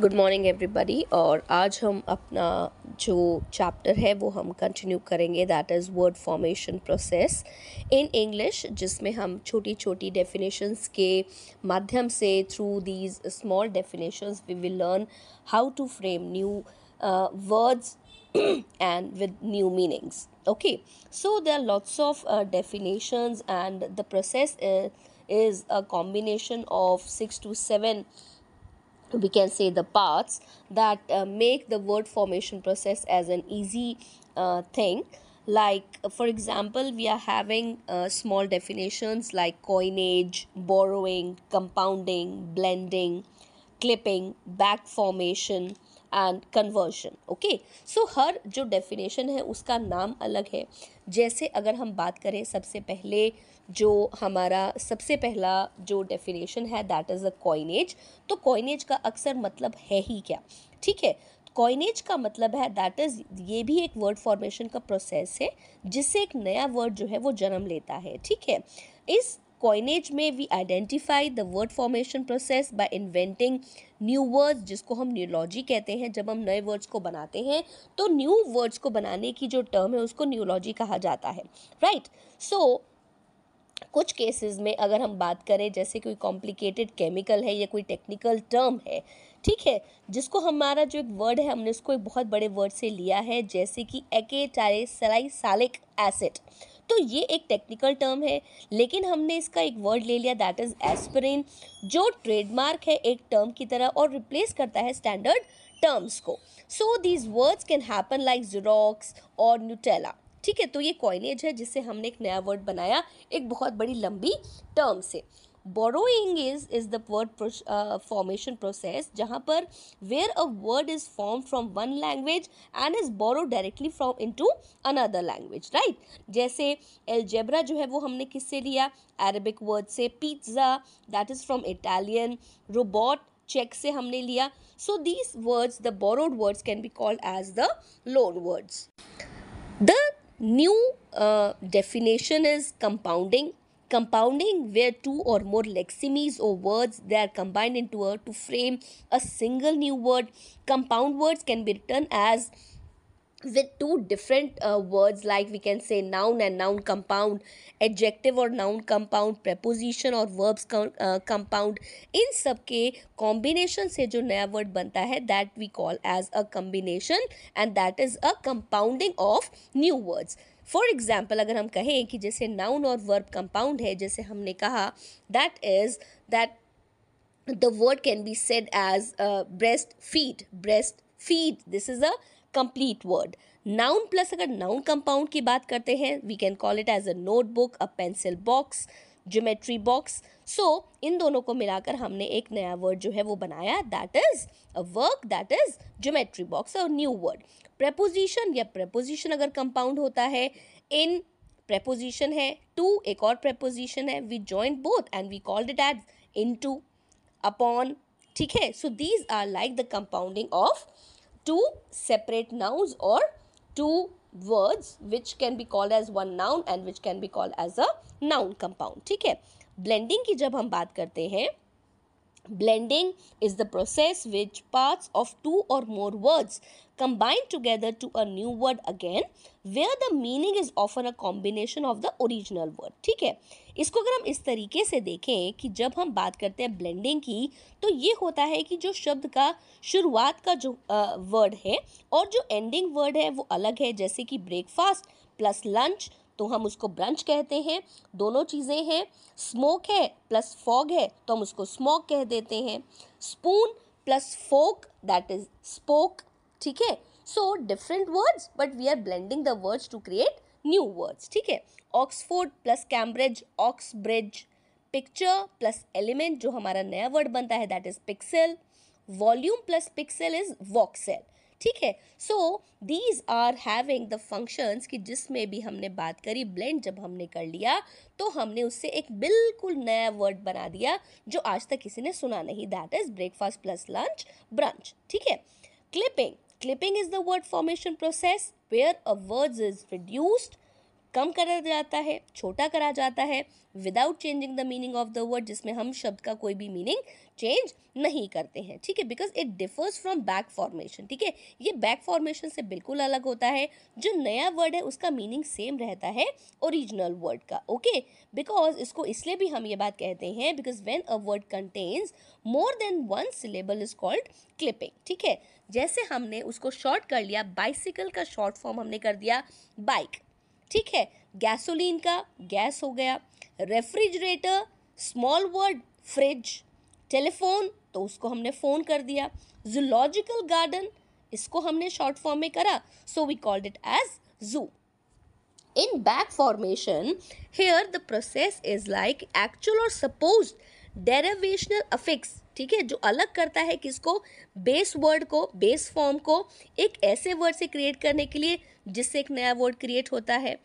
Good morning everybody और आज हम अपना जो चैप्टर है वो हम कंटिन्यू करेंगे. That is word formation process in English जिसमें हम छोटी छोटी डेफिनेशंस के माध्यम से through these small definitions we will learn how to frame new words and with new meanings. Okay? So there are lots of uh, definitions and the process is, is a combination of 6 to 7 we can say the parts that uh, make the word formation process as an easy uh, thing like for example we are having uh, small definitions like coinage borrowing compounding blending clipping back formation and conversion okay so हर जो definition है उसका नाम अलग है जैसे अगर हम बात करें सबसे पहले जो हमारा सबसे पहला जो डेफिनेशन है दैट इज़ अ कॉइनेज तो कॉइनेज का अक्सर मतलब है ही क्या? ठीक है? कॉइनेज का मतलब है दैट इज़ ये भी एक वर्ड फॉर्मेशन का प्रोसेस है, जिससे एक नया वर्ड जो है वो जन्म लेता है। ठीक है? इस कॉइनेज में we identify the word formation process by inventing new words जिसको हम न्यूलॉजी कहते हैं। जब हम नए वर्ड्स को बनाते हैं तो न्यू वर्ड्स को बनाने की जो टर्म है, उसको न्यूलॉजी कहा जाता है। राइट? सो कुछ केसेस में अगर हम बात करें, जैसे कोई कॉम्प्लिकेटेड केमिकल है या कोई टेक्निकल टर्म है, ठीक है? जिसको हमारा जो एक वर्ड है, हमने उसको एक बहुत बड़े वर्ड से लिया है, जैसे कि एके टारे सलाई सालिक एसिड तो ये एक टेक्निकल टर्म है, लेकिन हमने इसका एक वर्ड ले लिया दैट इज़ एस्पिरिन जो ट्रेडमार्क है एक टर्म की तरह और रिप्लेस करता है स्टैंडर्ड टर्म्स को. So these words can happen like Xerox और न्यूटेला ठीक है तो ये कॉइनेज है जिससे हमने एक नया वर्ड बनाया एक बहुत बड़ी लंबी टर्म से। Borrowing is is the word formation process जहाँ पर where a word is form from one language and is borrow directly from into another language right जैसे एलजेब्रा जो है वो हमने किससे लिया? अरबिक वर्ड से। Pizza that is from Italian robot check से हमने लिया। So these words the borrowed words can be called as the loan words the New uh, definition is compounding. Compounding where two or more lexemes or words they are combined into a to frame a single new word. Compound words can be written as with two different uh, words like we can say noun and noun compound adjective or noun compound preposition or verbs com- uh, compound इन सब के combination से जो नया word बनता है that we call as a combination and that is a compounding of new words for example अगर हम कहें कि जैसे नाउन और वर्ब कंपाउंड है जैसे हमने कहा that is that the word can be said as breast feed breast feed this is a complete word noun plus अगर नाउन कंपाउंड की बात करते हैं we can call it as a notebook a pencil box geometry box so इन दोनों को मिलाकर हमने एक नया वर्ड जो है वो बनाया that is a work that is geometry box a new word preposition या प्रपोजिशन अगर कंपाउंड होता है इन प्रपोजिशन है टू एक और प्रपोजिशन है we joint both and we called it as in to upon ठीक है? So these are like the compounding of two separate nouns or two words which can be called as one noun and which can be called as a noun compound ठीक है blending की जब हम बात करते हैं Blending is the process which parts of two or more words combine together to a new word again, where the meaning is often a combination of the original word. ठीक है? इसको अगर हम इस तरीके से देखें कि जब हम बात करते हैं ब्लेंडिंग की तो ये होता है कि जो शब्द का शुरुआत का जो वर्ड है और जो एंडिंग वर्ड है, वो अलग है, जैसे कि ब्रेकफास्ट प्लस लंच तो हम उसको ब्रंच कहते हैं, दोनों चीज़ें हैं। स्मोक है प्लस फॉग है तो हम उसको स्मोक कह देते हैं। Spoon plus fork that is spork ठीक है? So different words but we are blending the words to create new words ठीक है? Oxford plus Cambridge Oxbridge picture plus element जो हमारा नया वर्ड बनता है that is pixel volume plus pixel is voxel ठीक है? So these are having the functions कि जिसमें भी हमने बात करी ब्लेंड जब हमने कर लिया तो हमने उससे एक बिल्कुल नया वर्ड बना दिया, जो आज तक किसी ने सुना नहीं। That is breakfast plus lunch brunch ठीक है? Clipping Clipping is the word formation process where a word is reduced कम करा जाता है, छोटा करा जाता है without changing the meaning of the word जिसमें हम शब्द का कोई भी मीनिंग चेंज नहीं करते हैं, ठीक है? Because it differs from back formation ठीक है? ये बैक फॉर्मेशन से बिल्कुल अलग होता है, जो नया वर्ड है, उसका मीनिंग सेम रहता है ओरिजिनल वर्ड का ओके बिकॉज़ इसको इसलिए भी हम ये बात कहते हैं because when a word contains more than one syllable is called clipping ठीक है? जैसे हमने उसको शॉर्ट कर लिया बाइसिकल का शॉर्ट फॉर्म हमने कर दिया बाइक ठीक है गैसोलीन का गैस हो गया refrigerator small word fridge telephone तो उसको हमने फ़ोन कर दिया जूलॉजिकल गार्डन इसको हमने शॉर्ट फॉर्म में करा so we called it as zoo in back formation here the process is like actual और सपोज़ डेरेवेशनल अफिक्स, ठीक है, जो अलग करता है किसको? बेस वर्ड को, बेस फॉर्म को, एक ऐसे वर्ड से क्रिएट करने के लिए जिससे एक नया वर्ड क्रिएट होता है।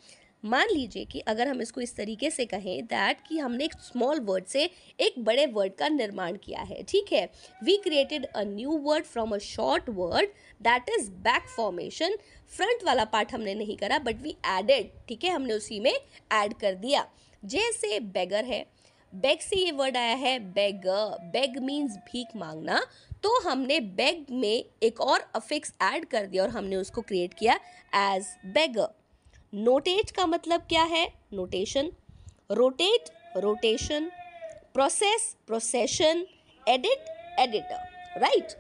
मान लीजिए कि अगर हम इसको इस तरीके से कहें दैट कि हमने एक स्मॉल वर्ड से एक बड़े वर्ड का निर्माण किया है, ठीक है? We created a new word from a short word that is back formation front वाला पार्ट हमने नहीं करा बट वी एडेड ठीक है? हमने उसी में ऐड कर दिया। जैसे बेगर है बेग से ये वर्ड आया है बैग बेग मीन्स भीख मांगना. तो हमने बेग में एक और अफिक्स ऐड कर दिया और हमने उसको क्रिएट किया एज बेगर नोटेट का मतलब क्या है? Notation rotate rotation process procession edit editor right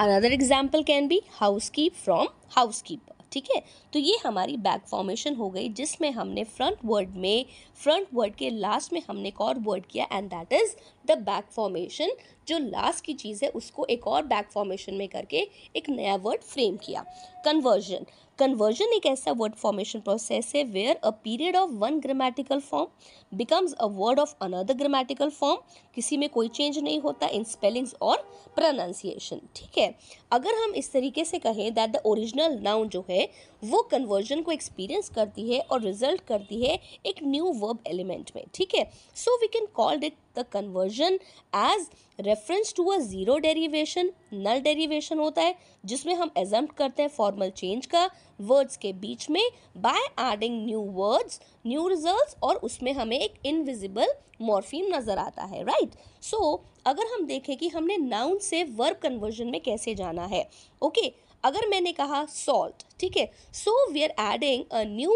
another example can be house keep from house keeper ठीक है? तो ये हमारी बैक फॉर्मेशन हो गई, जिसमें हमने फ्रंट वर्ड में फ्रंट वर्ड के लास्ट में हमने एक और वर्ड किया and that is the back formation जो लास्ट की चीज़ है, उसको एक और बैक फॉर्मेशन में करके एक नया वर्ड फ्रेम किया। कन्वर्जन कन्वर्जन एक ऐसा वर्ड फॉर्मेशन प्रोसेस है where a period of one grammatical form becomes a word of another grammatical form किसी में कोई चेंज नहीं होता इन स्पेलिंग्स और प्रोनाउंसिएशन ठीक है? अगर हम इस तरीके से कहें दैट द ओरिजिनल नाउन जो है, वो कन्वर्जन को एक्सपीरियंस करती है और रिज़ल्ट करती है एक न्यू वर्ब एलिमेंट में। ठीक है? So we can called it the conversion as reference to a zero derivation null derivation होता है जिसमें हम एजम्प्ट करते हैं फॉर्मल चेंज का वर्ड्स के बीच में by adding new words new results और उसमें हमें एक इनविजिबल मॉर्फिम नज़र आता है राइट right? सो so, अगर हम देखें कि हमने नाउन से वर्ब कन्वर्जन में कैसे जाना है ओके okay, अगर मैंने कहा सॉल्ट ठीक है so we are adding a new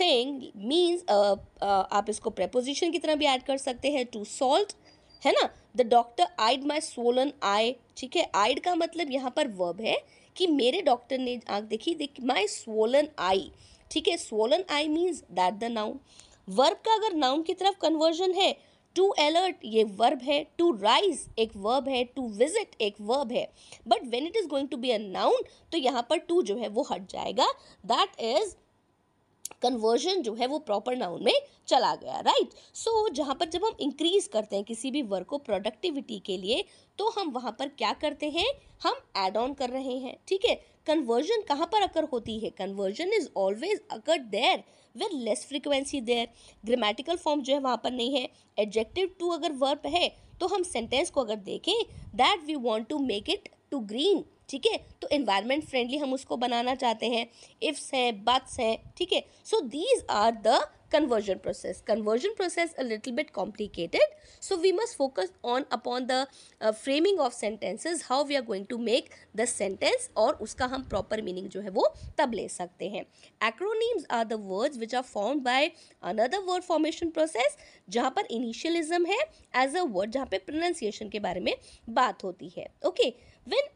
thing means आप इसको प्रपोजिशन की तरह भी ऐड कर सकते हैं टू सॉल्ट है ना? The doctor eyed my swollen eye ठीक है? आइड का मतलब यहाँ पर वर्ब है कि मेरे डॉक्टर ने आँख देखी, देख माई स्वोलन आई ठीक है? Swollen eye means that the noun verb का अगर नाउन की तरफ़ कन्वर्जन है टू अलर्ट ये वर्ब है टू राइज एक वर्ब है टू विज़िट एक वर्ब है. But when it is going to be a noun तो यहाँ पर टू जो है वो हट जाएगा. दैट इज़ कन्वर्जन जो है वो प्रॉपर नाउन में चला गया राइट सो so, जहाँ पर जब हम इंक्रीज करते हैं किसी भी वर्क को प्रोडक्टिविटी के लिए तो हम वहाँ पर क्या करते हैं? हम एड ऑन कर रहे हैं ठीक है? कन्वर्जन कहाँ पर अकर होती है? Conversion is always occur there with less frequency there grammatical form जो है वहाँ पर नहीं है. एडजेक्टिव टू अगर वर्ब है तो हम सेंटेंस को अगर देखें that we want to make it to green ठीक है? तो इन्वायरमेंट फ्रेंडली हम उसको बनाना चाहते हैं। इफ्स हैं बट्स हैं, ठीक है? So these are the conversion process conversion process a little bit complicated so we must focus on upon the framing of sentences how we are going to make the sentence और उसका हम proper meaning जो है वो तब ले सकते हैं। Acronyms are the words which are form by another word formation process जहाँ पर इनिशियलिज्म है एज अ वर्ड जहाँ पर प्रोनाउंसिएशन के बारे में बात होती है। Okay when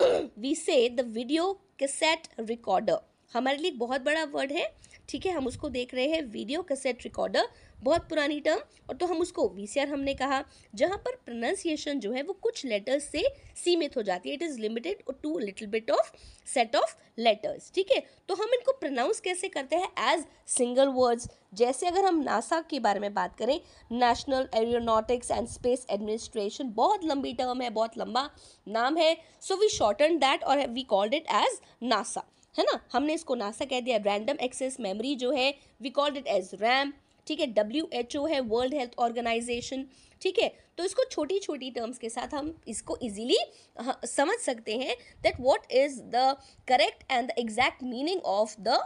we say the video cassette recorder हमारे लिए बहुत बड़ा वर्ड है, ठीक है? हम उसको देख रहे हैं वीडियो कैसेट रिकॉर्डर बहुत पुरानी टर्म और तो हम उसको वीसीआर हमने कहा, जहाँ पर प्रोनाउंसिएशन जो है वो कुछ लेटर्स से सीमित हो जाती है। It is limited to little bit of set of letters ठीक है? तो हम इनको प्रोनाउंस कैसे करते हैं? एज सिंगल वर्ड्स जैसे अगर हम नासा के बारे में बात करें national aeronautics and space administration बहुत लंबी टर्म है, बहुत लंबा नाम है। सो वी शॉर्टन दैट और we called it as NASA है ना? हमने इसको नासा कह दिया रैंडम एक्सेस मेमोरी जो है we called it as RAM ठीक है डब्ल्यू एच ओ है वर्ल्ड हेल्थ ऑर्गेनाइजेशन ठीक है तो इसको छोटी छोटी टर्म्स के साथ हम इसको इजीली समझ सकते हैं that what is the correct and the exact meaning of the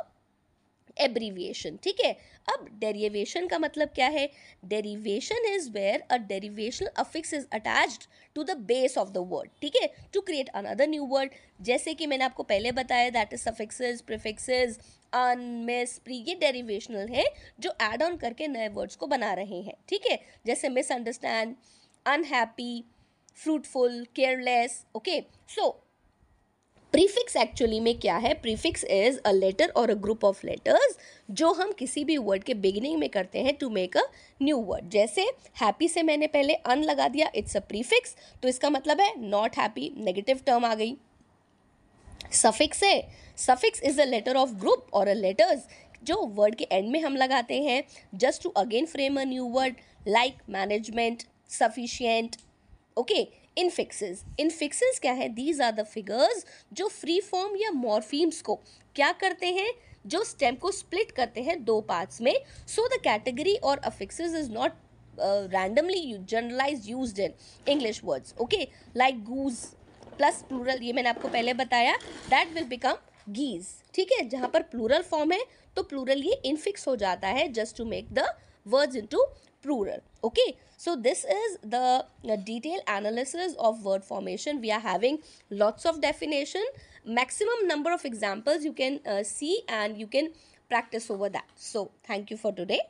abbreviation ठीक है? अब डेरिवेशन का मतलब क्या है? Derivation is where a derivation affix is attached to the base of the word ठीक है? To create another new word जैसे कि मैंने आपको पहले बताया that is suffixes prefixes un mis pre ये डेरिवेशनल है, जो एड ऑन करके नए वर्ड्स को बना रहे हैं, ठीक है? जैसे misunderstand unhappy fruitful careless okay so prefix actually में क्या है? प्रीफिक्स इज़ अ लेटर और अ ग्रुप ऑफ़ लेटर्स जो हम किसी भी वर्ड के बिगिनिंग में करते हैं to make a new word जैसे हैप्पी से मैंने पहले अन लगा दिया इट्स अ प्रीफिक्स तो इसका मतलब है नॉट हैप्पी नेगेटिव टर्म आ गई। सफिक्स है। Suffix is a letter of group और अ लेटर्स जो वर्ड के एंड में हम लगाते हैं just to again frame a new word like management sufficient okay infixes infixes क्या है? दीज आर द फिगर्स जो फ्री फॉर्म या मॉर्फीम्स को क्या करते हैं? जो स्टेम को स्प्लिट करते हैं दो पार्ट्स में. सो द कैटेगरी और affixes is not randomly generalize use in English words okay like goose plus plural ये मैंने आपको पहले बताया. दैट विल बिकम गीज ठीक है? जहाँ पर प्लूरल फॉर्म है तो प्लूरल ये इनफिक्स हो जाता है just to make the words into plural okay? So this is the detailed analysis of word formation. We are having lots of definition. Maximum number of examples you can uh, see and you can practice over that. So thank you for today